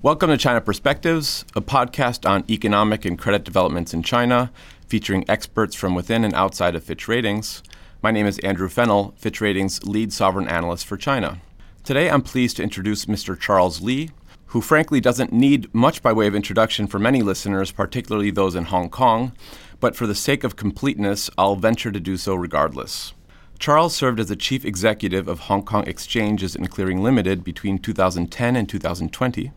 Welcome to China Perspectives, a podcast on economic and credit developments in China, featuring experts from within and outside of Fitch Ratings. My name is Andrew Fennell, Fitch Ratings lead sovereign analyst for China. Today I'm pleased to introduce Mr. Charles Li, who frankly doesn't need much by way of introduction for many listeners, particularly those in Hong Kong, but for the sake of completeness, I'll venture to do so regardless. Charles served as the chief executive of Hong Kong Exchanges and Clearing Limited between 2010 and 2020.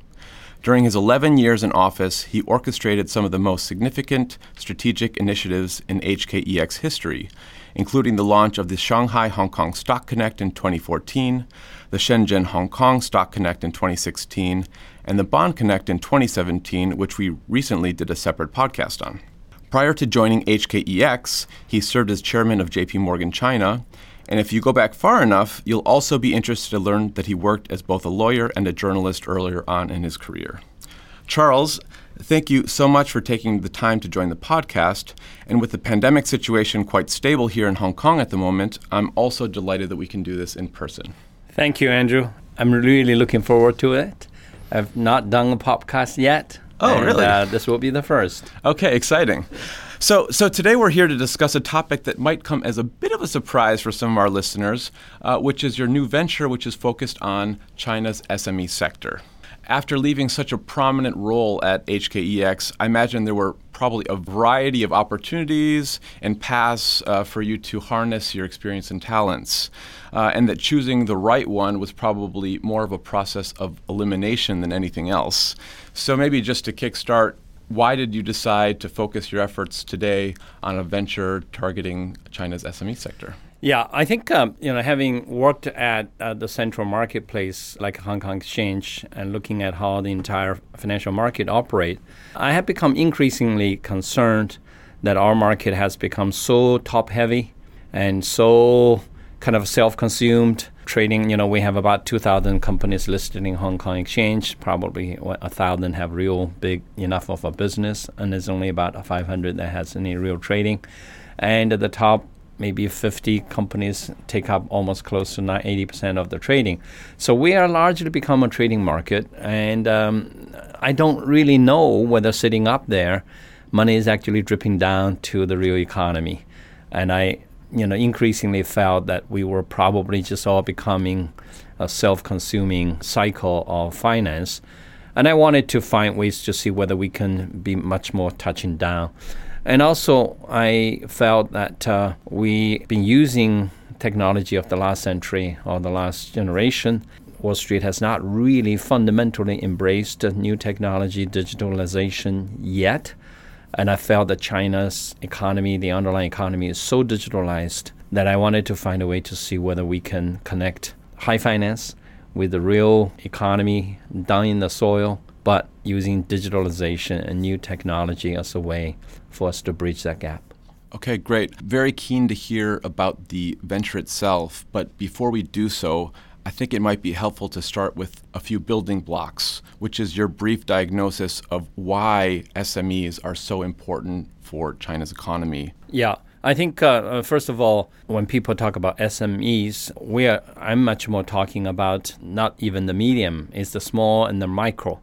During his 11 years in office, he orchestrated some of the most significant strategic initiatives in HKEX history, including the launch of the Shanghai Hong Kong Stock Connect in 2014, the Shenzhen Hong Kong Stock Connect in 2016, and the Bond Connect in 2017, which we recently did a separate podcast on. Prior to joining HKEX, he served as chairman of JP Morgan China and if you go back far enough, you'll also be interested to learn that he worked as both a lawyer and a journalist earlier on in his career. Charles, thank you so much for taking the time to join the podcast. And with the pandemic situation quite stable here in Hong Kong at the moment, I'm also delighted that we can do this in person. Thank you, Andrew. I'm really looking forward to it. I've not done a podcast yet. Oh, and, really? Uh, this will be the first. Okay, exciting. So, so today we're here to discuss a topic that might come as a bit of a surprise for some of our listeners, uh, which is your new venture, which is focused on China's SME sector. After leaving such a prominent role at HKEX, I imagine there were probably a variety of opportunities and paths uh, for you to harness your experience and talents, uh, and that choosing the right one was probably more of a process of elimination than anything else. So, maybe just to kickstart, why did you decide to focus your efforts today on a venture targeting China's SME sector? Yeah, I think um, you know having worked at uh, the central marketplace like Hong Kong Exchange and looking at how the entire financial market operate, I have become increasingly concerned that our market has become so top heavy and so kind of self-consumed trading. You know, we have about 2,000 companies listed in Hong Kong Exchange. Probably a thousand have real big enough of a business, and there's only about 500 that has any real trading. And at the top, maybe 50 companies take up almost close to 80% of the trading. So we are largely become a trading market, and um, I don't really know whether sitting up there, money is actually dripping down to the real economy. And I you know, increasingly felt that we were probably just all becoming a self-consuming cycle of finance. And I wanted to find ways to see whether we can be much more touching down. And also, I felt that uh, we've been using technology of the last century or the last generation. Wall Street has not really fundamentally embraced new technology, digitalization yet. And I felt that China's economy, the underlying economy, is so digitalized that I wanted to find a way to see whether we can connect high finance with the real economy down in the soil, but using digitalization and new technology as a way for us to bridge that gap. Okay, great. Very keen to hear about the venture itself, but before we do so, I think it might be helpful to start with a few building blocks, which is your brief diagnosis of why SMEs are so important for China's economy. Yeah. I think uh, uh first of all, when people talk about SMEs, we are I'm much more talking about not even the medium, it's the small and the micro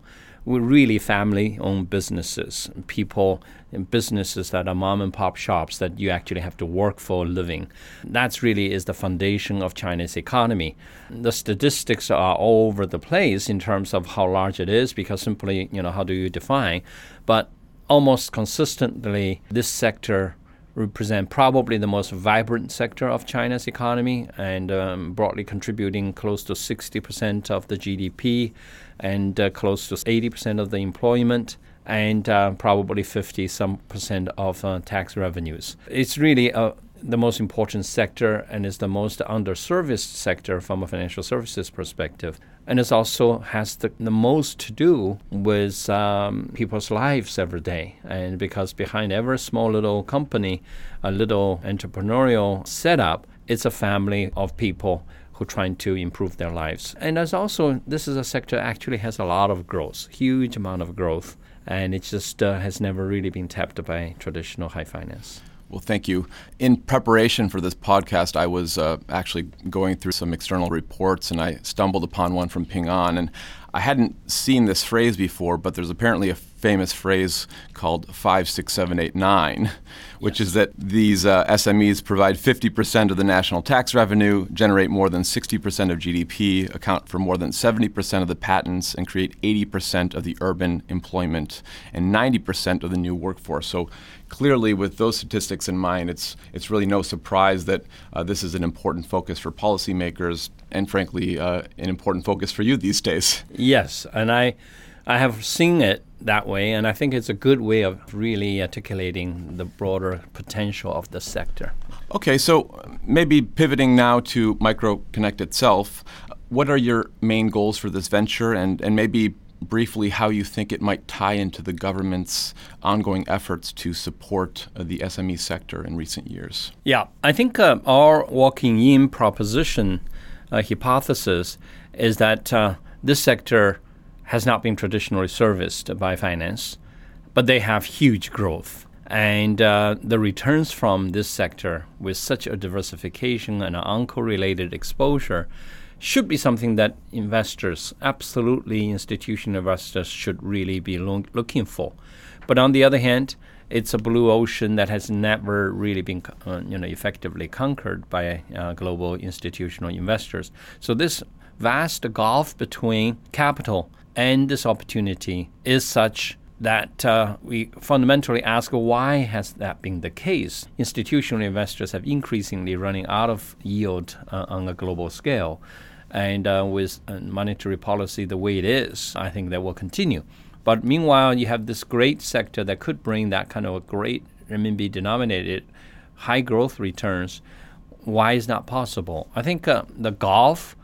we're really family owned businesses, people businesses that are mom and pop shops that you actually have to work for a living. That's really is the foundation of China's economy. The statistics are all over the place in terms of how large it is because simply, you know, how do you define? But almost consistently, this sector represent probably the most vibrant sector of China's economy and um, broadly contributing close to 60% of the GDP and uh, close to 80% of the employment and uh, probably 50 some percent of uh, tax revenues. It's really a the most important sector and is the most underserviced sector from a financial services perspective. And it also has the, the most to do with um, people's lives every day. And because behind every small little company, a little entrepreneurial setup, it's a family of people who are trying to improve their lives. And there's also, this is a sector actually has a lot of growth, huge amount of growth. And it just uh, has never really been tapped by traditional high finance. Well, thank you. In preparation for this podcast, I was uh, actually going through some external reports and I stumbled upon one from Ping An. And I hadn't seen this phrase before, but there's apparently a famous phrase called 56789, which yes. is that these uh, SMEs provide 50% of the national tax revenue, generate more than 60% of GDP, account for more than 70% of the patents, and create 80% of the urban employment and 90% of the new workforce. So clearly, with those statistics in mind, it's, it's really no surprise that uh, this is an important focus for policymakers and, frankly, uh, an important focus for you these days. Yes, and I, I have seen it that way, and I think it's a good way of really articulating the broader potential of the sector. Okay, so maybe pivoting now to MicroConnect itself, what are your main goals for this venture, and, and maybe briefly how you think it might tie into the government's ongoing efforts to support uh, the SME sector in recent years? Yeah, I think uh, our walking in proposition uh, hypothesis is that uh, this sector has not been traditionally serviced by finance, but they have huge growth. And uh, the returns from this sector, with such a diversification and an uncorrelated exposure, should be something that investors, absolutely institutional investors, should really be lo- looking for. But on the other hand, it's a blue ocean that has never really been uh, you know, effectively conquered by uh, global institutional investors. So this vast gulf between capital and this opportunity is such that uh, we fundamentally ask why has that been the case? Institutional investors have increasingly running out of yield uh, on a global scale, and uh, with uh, monetary policy the way it is, I think that will continue. But meanwhile, you have this great sector that could bring that kind of a great renminbi denominated high growth returns. Why is that possible? I think uh, the Gulf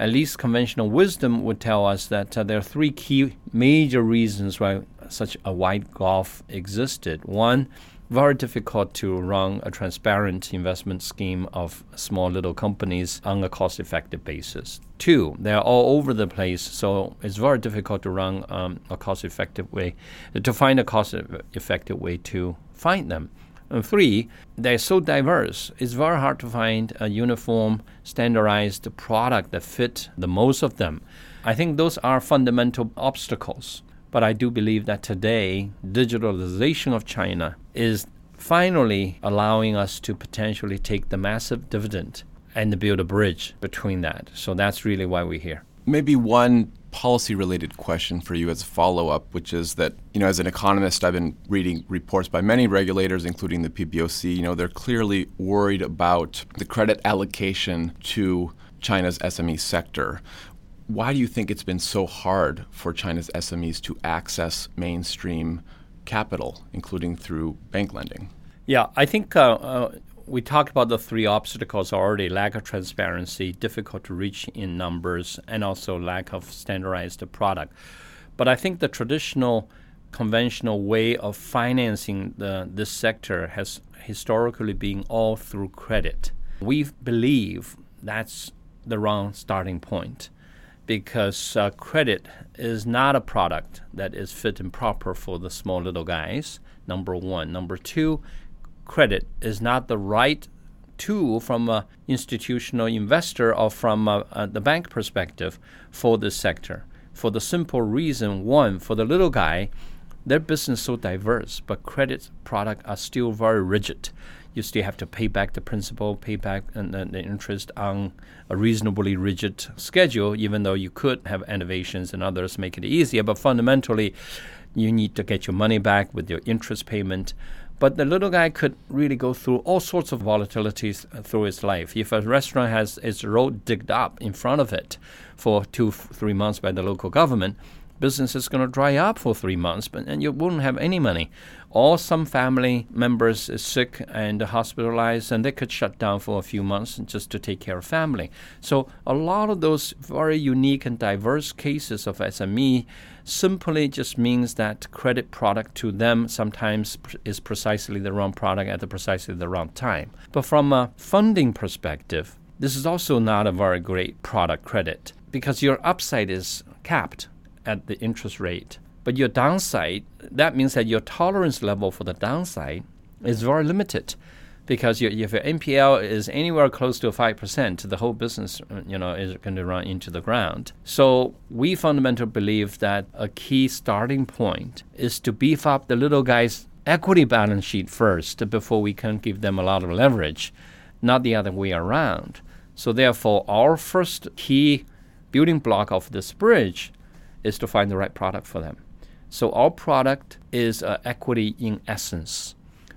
at least conventional wisdom would tell us that uh, there are three key major reasons why such a wide gulf existed. One, very difficult to run a transparent investment scheme of small little companies on a cost effective basis. Two, they're all over the place, so it's very difficult to run um, a cost effective way, to find a cost effective way to find them. And three, they're so diverse. It's very hard to find a uniform, standardized product that fit the most of them. I think those are fundamental obstacles. But I do believe that today, digitalization of China is finally allowing us to potentially take the massive dividend and build a bridge between that. So that's really why we're here. Maybe one policy related question for you as a follow up, which is that, you know, as an economist, I've been reading reports by many regulators, including the PBOC. You know, they're clearly worried about the credit allocation to China's SME sector. Why do you think it's been so hard for China's SMEs to access mainstream capital, including through bank lending? Yeah, I think uh, uh, we talked about the three obstacles already lack of transparency, difficult to reach in numbers, and also lack of standardized product. But I think the traditional conventional way of financing the, this sector has historically been all through credit. We believe that's the wrong starting point because uh, credit is not a product that is fit and proper for the small little guys, number one. Number two, credit is not the right tool from an institutional investor or from a, a, the bank perspective for this sector. For the simple reason, one, for the little guy, their business so diverse, but credit products are still very rigid. You still have to pay back the principal, pay back uh, and, and the interest on a reasonably rigid schedule, even though you could have innovations and others make it easier. But fundamentally, you need to get your money back with your interest payment. But the little guy could really go through all sorts of volatilities uh, through his life. If a restaurant has its road digged up in front of it for two, three months by the local government, business is going to dry up for three months, but and you won't have any money. Or some family members is sick and hospitalized, and they could shut down for a few months just to take care of family. So a lot of those very unique and diverse cases of SME simply just means that credit product to them sometimes is precisely the wrong product at the precisely the wrong time. But from a funding perspective, this is also not a very great product credit because your upside is capped at the interest rate. But your downside, that means that your tolerance level for the downside is very limited because your, if your NPL is anywhere close to 5%, the whole business uh, you know, is going to run into the ground. So we fundamentally believe that a key starting point is to beef up the little guys' equity balance sheet first before we can give them a lot of leverage, not the other way around. So therefore, our first key building block of this bridge is to find the right product for them. So our product is uh, equity in essence,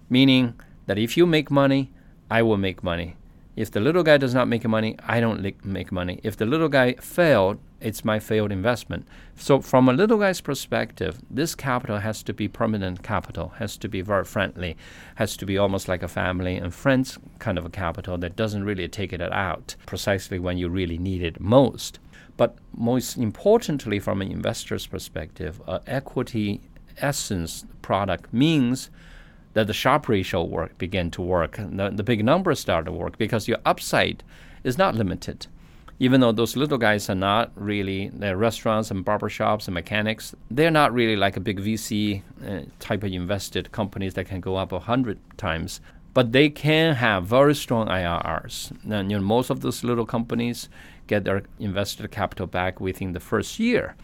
meaning that if you make money, I will make money. If the little guy does not make money, I don't make money. If the little guy failed, it's my failed investment. So, from a little guy's perspective, this capital has to be permanent capital, has to be very friendly, has to be almost like a family and friends kind of a capital that doesn't really take it out precisely when you really need it most. But most importantly, from an investor's perspective, uh, equity essence product means that the Sharpe ratio work began to work. The, the big numbers started to work because your upside is not limited. Even though those little guys are not really, they're restaurants and barbershops and mechanics, they're not really like a big VC uh, type of invested companies that can go up a hundred times. But they can have very strong IRRs. And you know, most of those little companies get their invested capital back within the first year.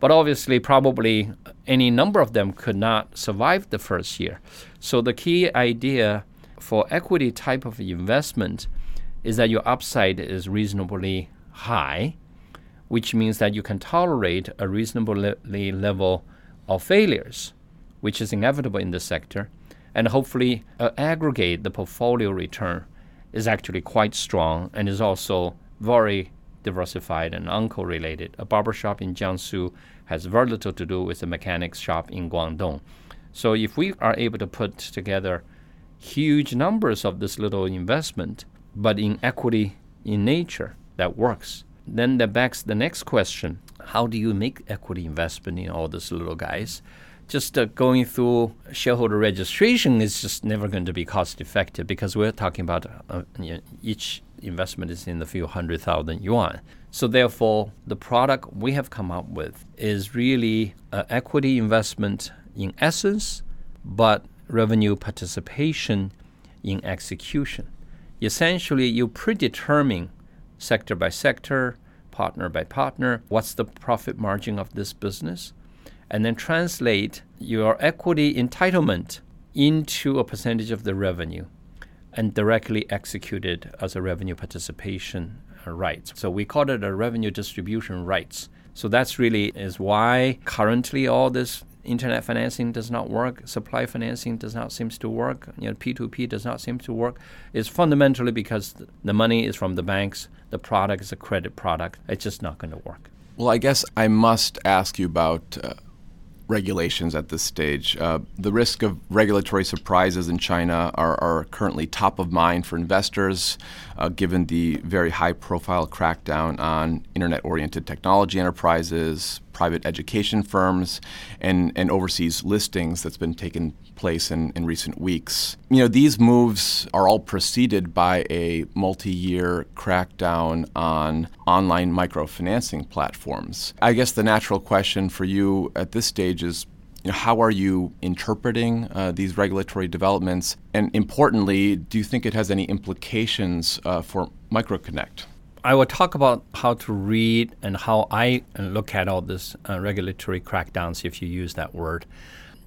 But obviously, probably any number of them could not survive the first year. So the key idea for equity type of investment is that your upside is reasonably high, which means that you can tolerate a reasonably level of failures, which is inevitable in the sector, and hopefully uh, aggregate the portfolio return is actually quite strong and is also very diversified and uncorrelated. A barber shop in Jiangsu has very little to do with a mechanics shop in Guangdong. So if we are able to put together huge numbers of this little investment, but in equity in nature that works, then that begs the next question: How do you make equity investment in all these little guys? Just uh, going through shareholder registration is just never going to be cost effective because we're talking about uh, each investment is in the few hundred thousand yuan. So therefore, the product we have come up with is really an equity investment in essence, but revenue participation in execution. Essentially, you predetermine sector by sector, partner by partner, what's the profit margin of this business, and then translate your equity entitlement into a percentage of the revenue and directly executed as a revenue participation right. So we call it a revenue distribution rights. So that's really is why currently all this internet financing does not work, supply financing does not seem to work, you know, P2P does not seem to work. It's fundamentally because the money is from the banks, the product is a credit product. It's just not going to work. Well, I guess I must ask you about uh, regulations at this stage. Uh, the risk of regulatory surprises in China are, are currently top of mind for investors, uh, given the very high profile crackdown on internet oriented technology enterprises, private education firms, and, and overseas listings that's been taking place in, in recent weeks. You know, these moves are all preceded by a multi year crackdown on online microfinancing platforms. I guess the natural question for you at this stage is you know, how are you interpreting uh, these regulatory developments? And importantly, do you think it has any implications uh, for MicroConnect? I will talk about how to read and how I look at all this uh, regulatory crackdowns, if you use that word,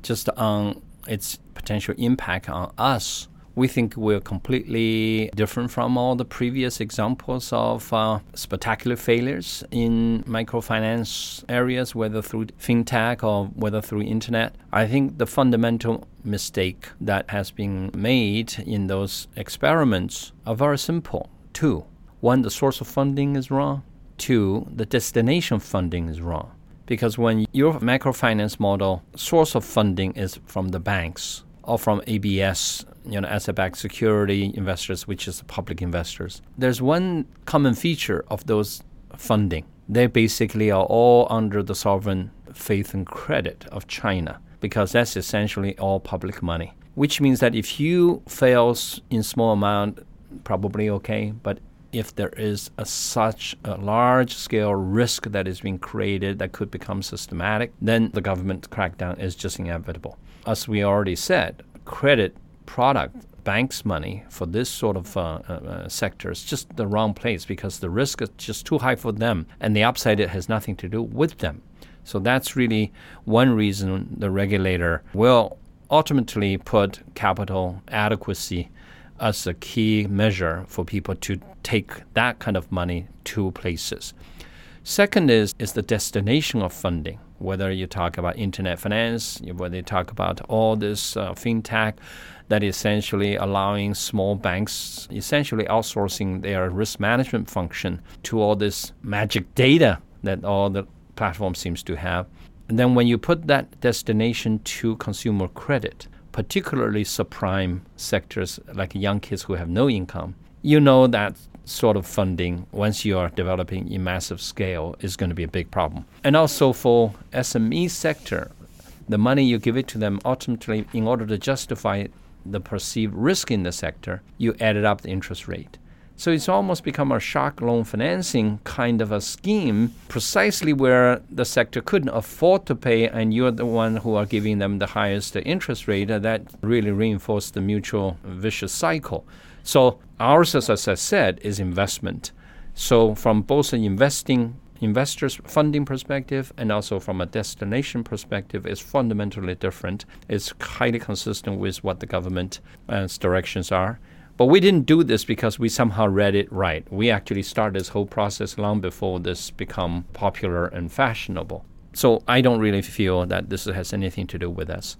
just on its potential impact on us. We think we're completely different from all the previous examples of uh, spectacular failures in microfinance areas, whether through fintech or whether through internet. I think the fundamental mistake that has been made in those experiments are very simple. Two, one, the source of funding is wrong. Two, the destination funding is wrong. Because when your microfinance model source of funding is from the banks or from ABS, you know, asset-backed security investors, which is public investors, there's one common feature of those funding. They basically are all under the sovereign faith and credit of China because that's essentially all public money. Which means that if you fails in small amount, probably okay, but if there is a, such a large scale risk that is being created that could become systematic, then the government crackdown is just inevitable. As we already said, credit product banks money for this sort of uh, uh, uh, sector is just the wrong place because the risk is just too high for them and the upside it has nothing to do with them. So that's really one reason the regulator will ultimately put capital adequacy as a key measure for people to take that kind of money to places. Second is, is the destination of funding. Whether you talk about internet finance, whether you talk about all this uh, fintech that essentially allowing small banks essentially outsourcing their risk management function to all this magic data that all the platform seems to have. And then when you put that destination to consumer credit, particularly subprime sectors like young kids who have no income, you know that sort of funding, once you are developing in massive scale, is going to be a big problem. And also for SME sector, the money you give it to them ultimately, in order to justify the perceived risk in the sector, you added up the interest rate. So it's almost become a shock loan financing kind of a scheme, precisely where the sector couldn't afford to pay, and you're the one who are giving them the highest interest rate. That really reinforced the mutual vicious cycle. So ours, as I said, is investment. So from both an investing investors funding perspective and also from a destination perspective is fundamentally different. It's highly consistent with what the government's uh, directions are. But we didn't do this because we somehow read it right. We actually started this whole process long before this become popular and fashionable. So I don't really feel that this has anything to do with us.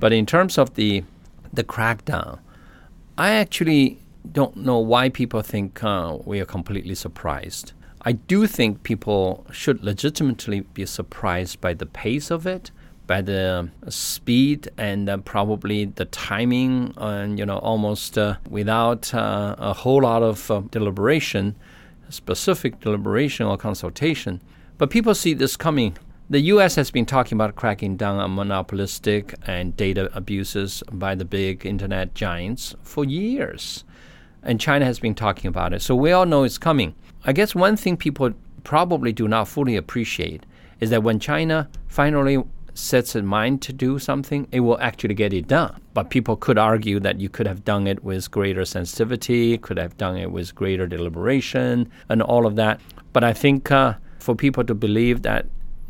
But in terms of the the crackdown, I actually don't know why people think uh, we are completely surprised. I do think people should legitimately be surprised by the pace of it, by the speed, and uh, probably the timing, and you know, almost uh, without uh, a whole lot of uh, deliberation, specific deliberation or consultation. But people see this coming. The U.S. has been talking about cracking down on monopolistic and data abuses by the big internet giants for years and China has been talking about it. So we all know it's coming. I guess one thing people probably do not fully appreciate is that when China finally sets in mind to do something, it will actually get it done. But people could argue that you could have done it with greater sensitivity, could have done it with greater deliberation, and all of that. But I think uh, for people to believe that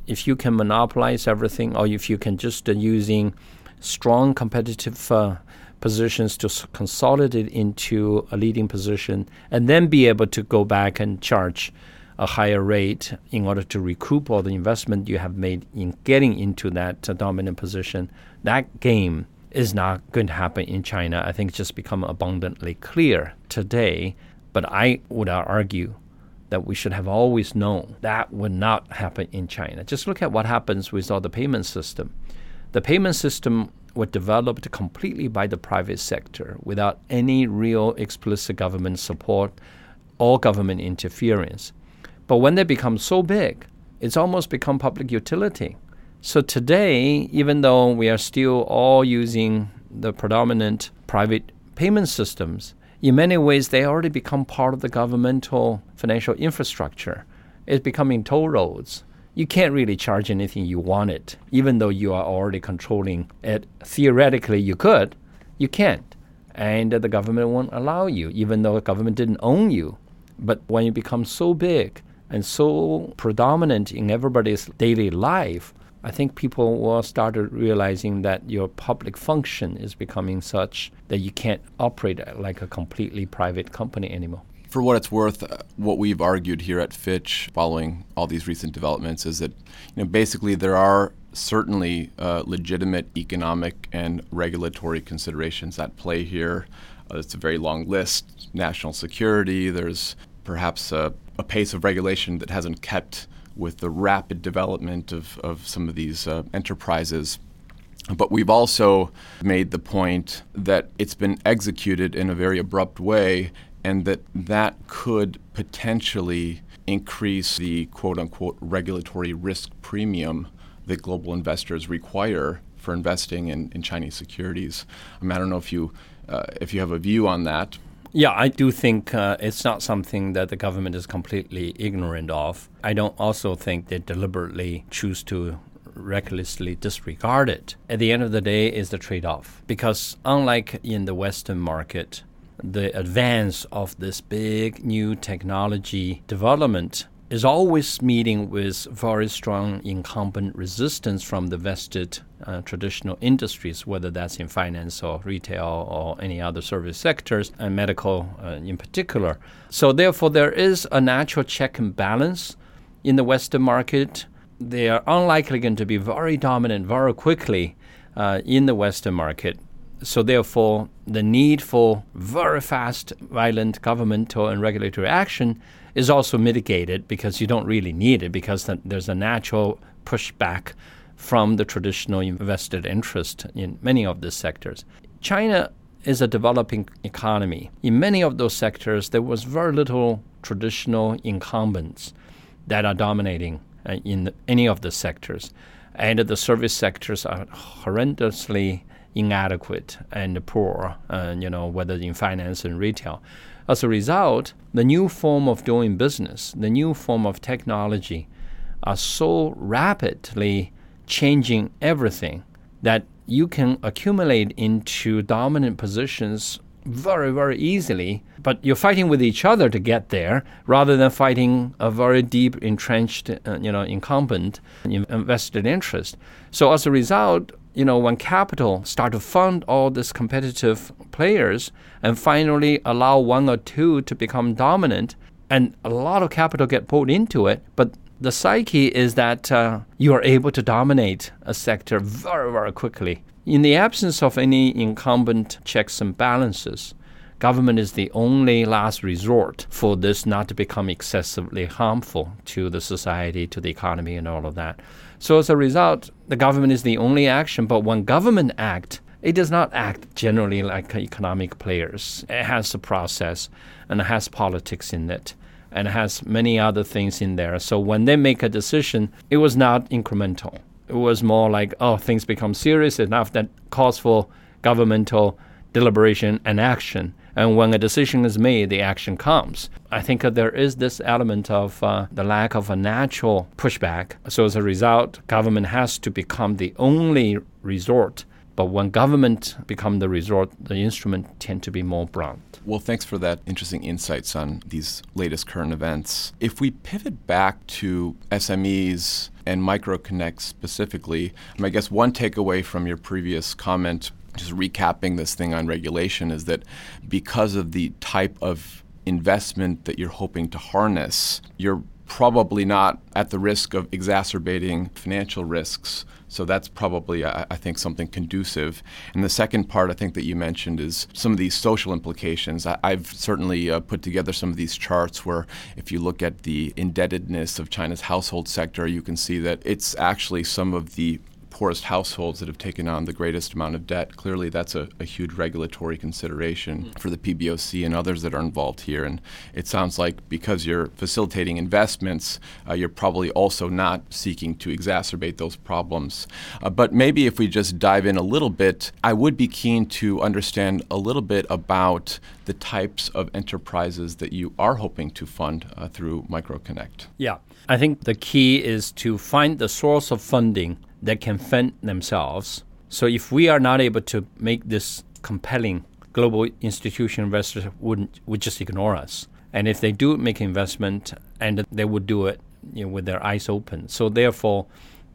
if you can monopolize everything, or if you can just uh, using strong competitive uh, positions to consolidate into a leading position and then be able to go back and charge a higher rate in order to recoup all the investment you have made in getting into that uh, dominant position. That game is not going to happen in China. I think it's just become abundantly clear today. But I would argue that we should have always known that would not happen in China. Just look at what happens with all the payment system. The payment system were developed completely by the private sector without any real explicit government support or government interference. But when they become so big, it's almost become public utility. So today, even though we are still all using the predominant private payment systems, in many ways they already become part of the governmental financial infrastructure. It's becoming toll roads you can't really charge anything you want it, even though you are already controlling it. Theoretically, you could, you can't. And the government won't allow you, even though the government didn't own you. But when you become so big and so predominant in everybody's daily life, I think people will start realizing that your public function is becoming such that you can't operate like a completely private company anymore. For what it's worth, uh, what we've argued here at Fitch following all these recent developments is that you know, basically there are certainly uh, legitimate economic and regulatory considerations at play here. Uh, it's a very long list national security, there's perhaps a, a, pace of regulation that hasn't kept with the rapid development of, of some of these uh, enterprises. But we've also made the point that it's been executed in a very abrupt way and that that could potentially increase the quote unquote regulatory risk premium that global investors require for investing in, in Chinese securities. I, mean, I don't know if you uh, if you have a view on that. Yeah, I do think uh, it's not something that the government is completely ignorant of. I don't also think they deliberately choose to recklessly disregard it. At the end of the day, is the trade off. Because unlike in the Western market, the advance of this big new technology development is always meeting with very strong incumbent resistance from the vested uh, traditional industries, whether that's in finance or retail or any other service sectors, and medical uh, in particular. So, therefore, there is a natural check and balance in the Western market. They are unlikely going to be very dominant very quickly uh, in the Western market. So, therefore, the need for very fast, violent governmental and regulatory action is also mitigated because you don't really need it because there's a natural pushback from the traditional invested interest in many of these sectors. China is a developing economy. In many of those sectors, there was very little traditional incumbents that are dominating uh, in any of the sectors. And the service sectors are horrendously inadequate and poor, uh, you know, whether in finance and retail. As a result, the new form of doing business, the new form of technology, are so rapidly changing everything that you can accumulate into dominant positions very, very easily. But you're fighting with each other to get there rather than fighting a very deep, entrenched, uh, you know, incumbent invested interest. So as a result, you know, when capital start to fund all these competitive players and finally allow one or two to become dominant, and a lot of capital get pulled into it, but the psyche is that uh, you are able to dominate a sector very, very quickly. In the absence of any incumbent checks and balances, government is the only last resort for this not to become excessively harmful to the society, to the economy, and all of that. So as a result, the government is the only action. But when government act, it does not act generally like economic players. It has a process and it has politics in it and it has many other things in there. So when they make a decision, it was not incremental. It was more like, oh, things become serious enough that calls for governmental deliberation and action. And when a decision is made, the action comes. I think there is this element of uh, the lack of a natural pushback. So as a result, government has to become the only resort. But when government become the resort, the instrument tend to be more blunt. Well, thanks for that interesting insights on these latest current events. If we pivot back to SMEs and MicroConnect specifically, I guess one takeaway from your previous comment just recapping this thing on regulation is that because of the type of investment that you're hoping to harness, you're probably not at the risk of exacerbating financial risks. So that's probably, I, think, something conducive. And the second part, I think, that you mentioned is some of these social implications. I, have certainly uh, put together some of these charts where, if you look at the indebtedness of China's household sector, you can see that it's actually some of the poorest households that have taken on the greatest amount of debt. Clearly, that's a, a huge regulatory consideration mm-hmm. for the PBOC and others that are involved here. And it sounds like because you're facilitating investments, uh, you're probably also not seeking to exacerbate those problems. Uh, but maybe if we just dive in a little bit, I would be keen to understand a little bit about the types of enterprises that you are hoping to fund uh, through MicroConnect. Yeah. I think the key is to find the source of funding that can fend themselves. So if we are not able to make this compelling, global institution investors wouldn't would just ignore us. And if they do make investment, and they would do it you know, with their eyes open. So therefore,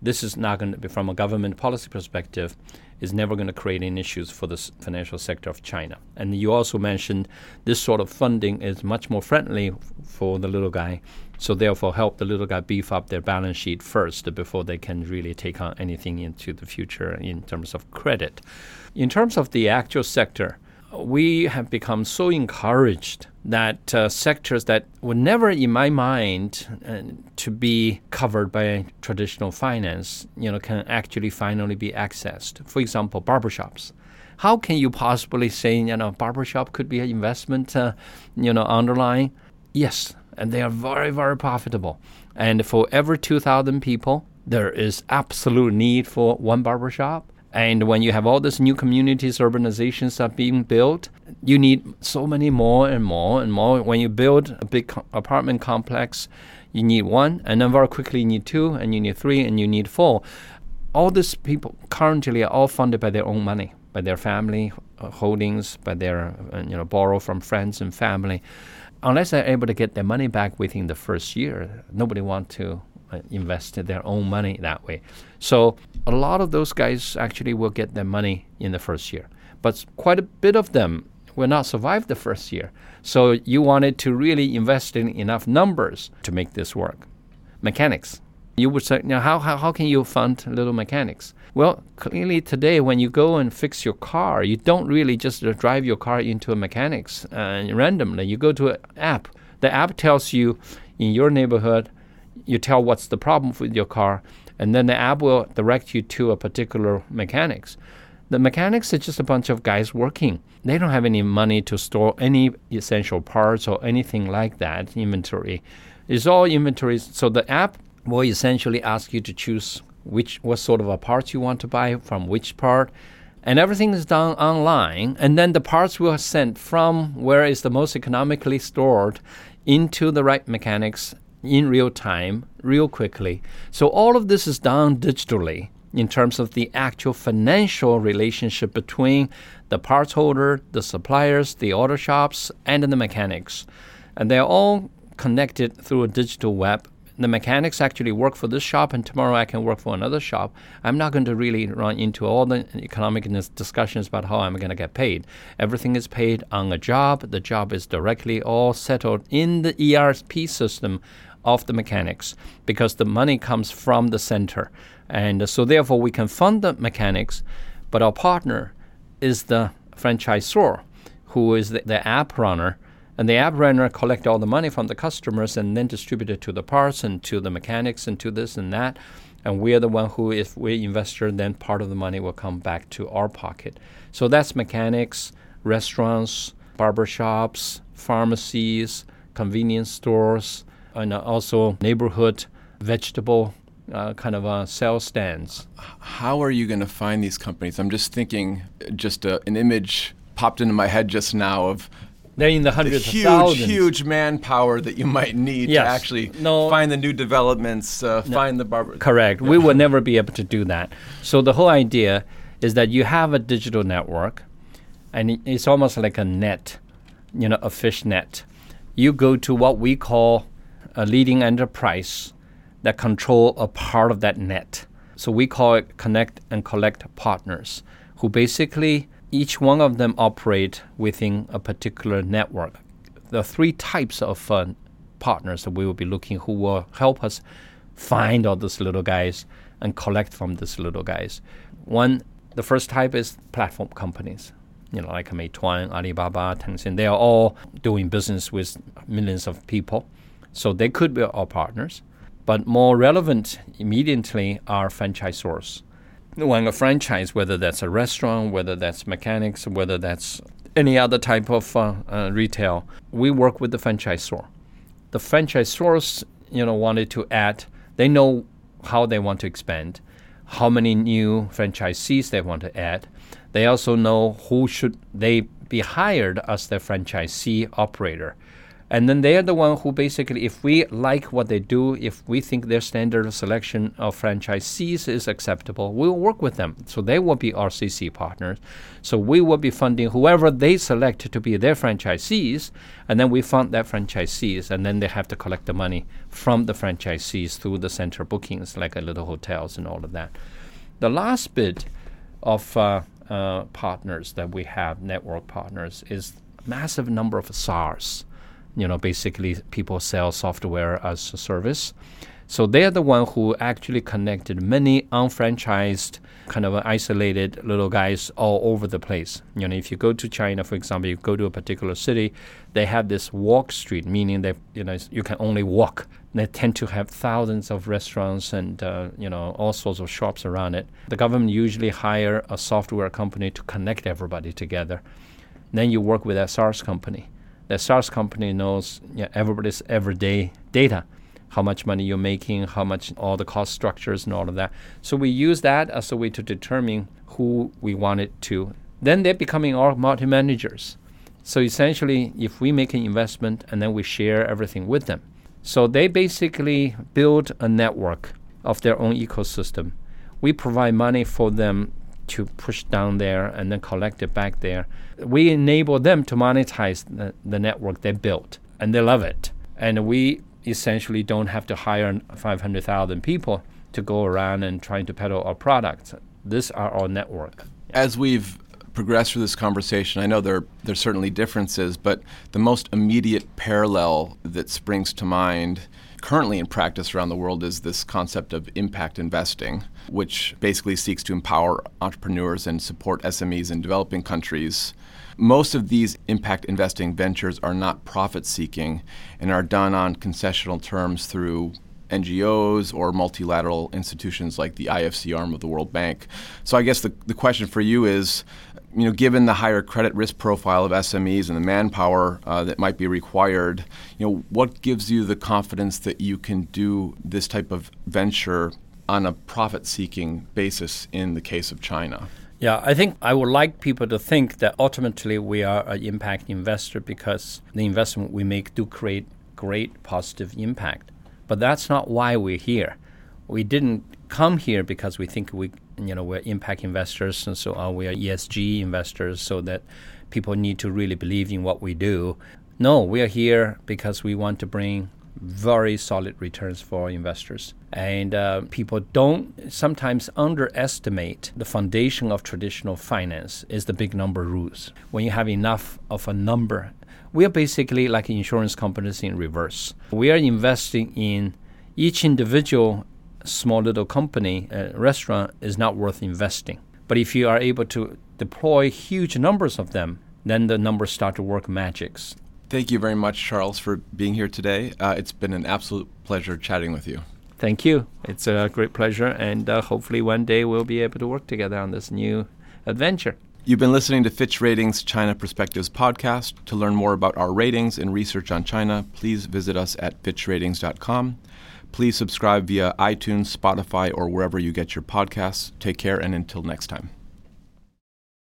this is not going to be from a government policy perspective is never going to create any issues for the financial sector of China. And you also mentioned this sort of funding is much more friendly for the little guy so therefore, help the little guy beef up their balance sheet first before they can really take on anything into the future in terms of credit. In terms of the actual sector, we have become so encouraged that uh, sectors that were never in my mind uh, to be covered by traditional finance, you know, can actually finally be accessed. For example, barbershops. How can you possibly say, you know, barbershop could be an investment, uh, you know, underlying? Yes, and they are very, very profitable. And for every 2,000 people, there is absolute need for one barbershop. And when you have all these new communities, urbanizations that are being built, you need so many more and more and more. When you build a big co- apartment complex, you need one, and then very quickly you need two, and you need three, and you need four. all these people currently are all funded by their own money, by their family uh, holdings, by their uh, you know borrow from friends and family. Unless they're able to get their money back within the first year, nobody want to uh, invest their own money that way. So a lot of those guys actually will get their money in the first year, but quite a bit of them will not survive the first year. So you wanted to really invest in enough numbers to make this work. Mechanics. You would say, now how, how, how can you fund little mechanics? Well, clearly today, when you go and fix your car, you don't really just drive your car into a mechanics uh, randomly. You go to an app. The app tells you in your neighborhood, you tell what's the problem with your car, and then the app will direct you to a particular mechanics. The mechanics is just a bunch of guys working. They don't have any money to store any essential parts or anything like that inventory. It's all inventories. So the app will essentially ask you to choose which what sort of a parts you want to buy from which part. And everything is done online. And then the parts will be sent from where is the most economically stored into the right mechanics in real time real quickly. So all of this is done digitally in terms of the actual financial relationship between the parts holder the suppliers the auto shops and the mechanics. And they're all connected through a digital web the mechanics actually work for this shop and tomorrow I can work for another shop. I'm not going to really run into all the economic discussions about how I'm going to get paid. Everything is paid on a job. The job is directly all settled in the ERP system of the mechanics because the money comes from the center. And so therefore we can fund the mechanics, but our partner is the franchisor who is the, the app runner and the app runner collect all the money from the customers and then distribute it to the parts and to the mechanics and to this and that. And we are the one who, if we investor, then part of the money will come back to our pocket. So that's mechanics, restaurants, barber shops, pharmacies, convenience stores, and also neighborhood vegetable uh, kind of uh, sales stands. How are you going to find these companies? I'm just thinking, just a, uh, an image popped into my head just now of they're in the hundreds the huge, of thousands. huge manpower that you might need yes. to actually no, find the new developments, uh, no, find the barber. Correct. we will never be able to do that. So the whole idea is that you have a digital network, and it's almost like a net, you know, a fish net. You go to what we call a leading enterprise that control a part of that net. So we call it connect and collect partners, who basically each one of them operate within a particular network. Are three types of uh, partners that we will be looking who will help us find all these little guys and collect from these little guys. One, the first type is platform companies. You know, like Meituan, Alibaba, Tencent, they are all doing business with millions of people. So they could be our partners. But more relevant immediately are franchisors when a franchise, whether that's a restaurant, whether that's mechanics, whether that's any other type of uh, uh, retail, we work with the franchisor. The franchisors, you know, wanted to add. They know how they want to expand, how many new franchisees they want to add. They also know who should they be hired as their franchisee operator. And then they are the one who basically, if we like what they do, if we think their standard of selection of franchisees is acceptable, we'll work with them. So they will be RCC partners. So we will be funding whoever they select to be their franchisees, and then we fund that franchisees, and then they have to collect the money from the franchisees through the center bookings, like little hotels and all of that. The last bit of uh, uh, partners that we have, network partners, is massive number of SaaS you know, basically people sell software as a service. So they're the one who actually connected many unfranchised, kind of isolated little guys all over the place. You know, if you go to China, for example, you go to a particular city, they have this walk street, meaning that you know you can only walk. They tend to have thousands of restaurants and uh, you know all sorts of shops around it. The government usually hire a software company to connect everybody together. Then you work with a SaaS company the SaaS company knows you know, everybody's everyday data, how much money you're making, how much all the cost structures and all of that. So we use that as a way to determine who we want it to. Then they're becoming our multi managers. So essentially, if we make an investment and then we share everything with them. So they basically build a network of their own ecosystem. We provide money for them to push down there and then collect it back there. We enable them to monetize the, the network they built, and they love it. And we essentially don't have to hire 500,000 people to go around and trying to peddle our products. This are our network. As we've progressed through this conversation, I know there there's certainly differences, but the most immediate parallel that springs to mind currently in practice around the world is this concept of impact investing, which basically seeks to empower entrepreneurs and support SMEs in developing countries. Most of these impact investing ventures are not profit seeking and are done on concessional terms through NGOs or multilateral institutions like the IFC arm of the World Bank. So I guess the, the question for you is you know, given the higher credit risk profile of SMEs and the manpower uh, that might be required, you know, what gives you the confidence that you can do this type of venture on a profit-seeking basis in the case of China? Yeah, I think I would like people to think that ultimately we are an impact investor because the investment we make do create great positive impact. But that's not why we're here. We didn't come here because we think we you know we're impact investors and so on. We are ESG investors, so that people need to really believe in what we do. No, we are here because we want to bring very solid returns for investors. And uh, people don't sometimes underestimate the foundation of traditional finance is the big number rules. When you have enough of a number, we are basically like insurance companies in reverse. We are investing in each individual small little company, a restaurant, is not worth investing. But if you are able to deploy huge numbers of them, then the numbers start to work magics. Thank you very much, Charles, for being here today. Uh, it's been an absolute pleasure chatting with you. Thank you. It's a great pleasure, and uh, hopefully one day we'll be able to work together on this new adventure. You've been listening to Fitch Ratings China Perspectives podcast. To learn more about our ratings and research on China, please visit us at fitchratings.com. Please subscribe via iTunes, Spotify, or wherever you get your podcasts. Take care, and until next time.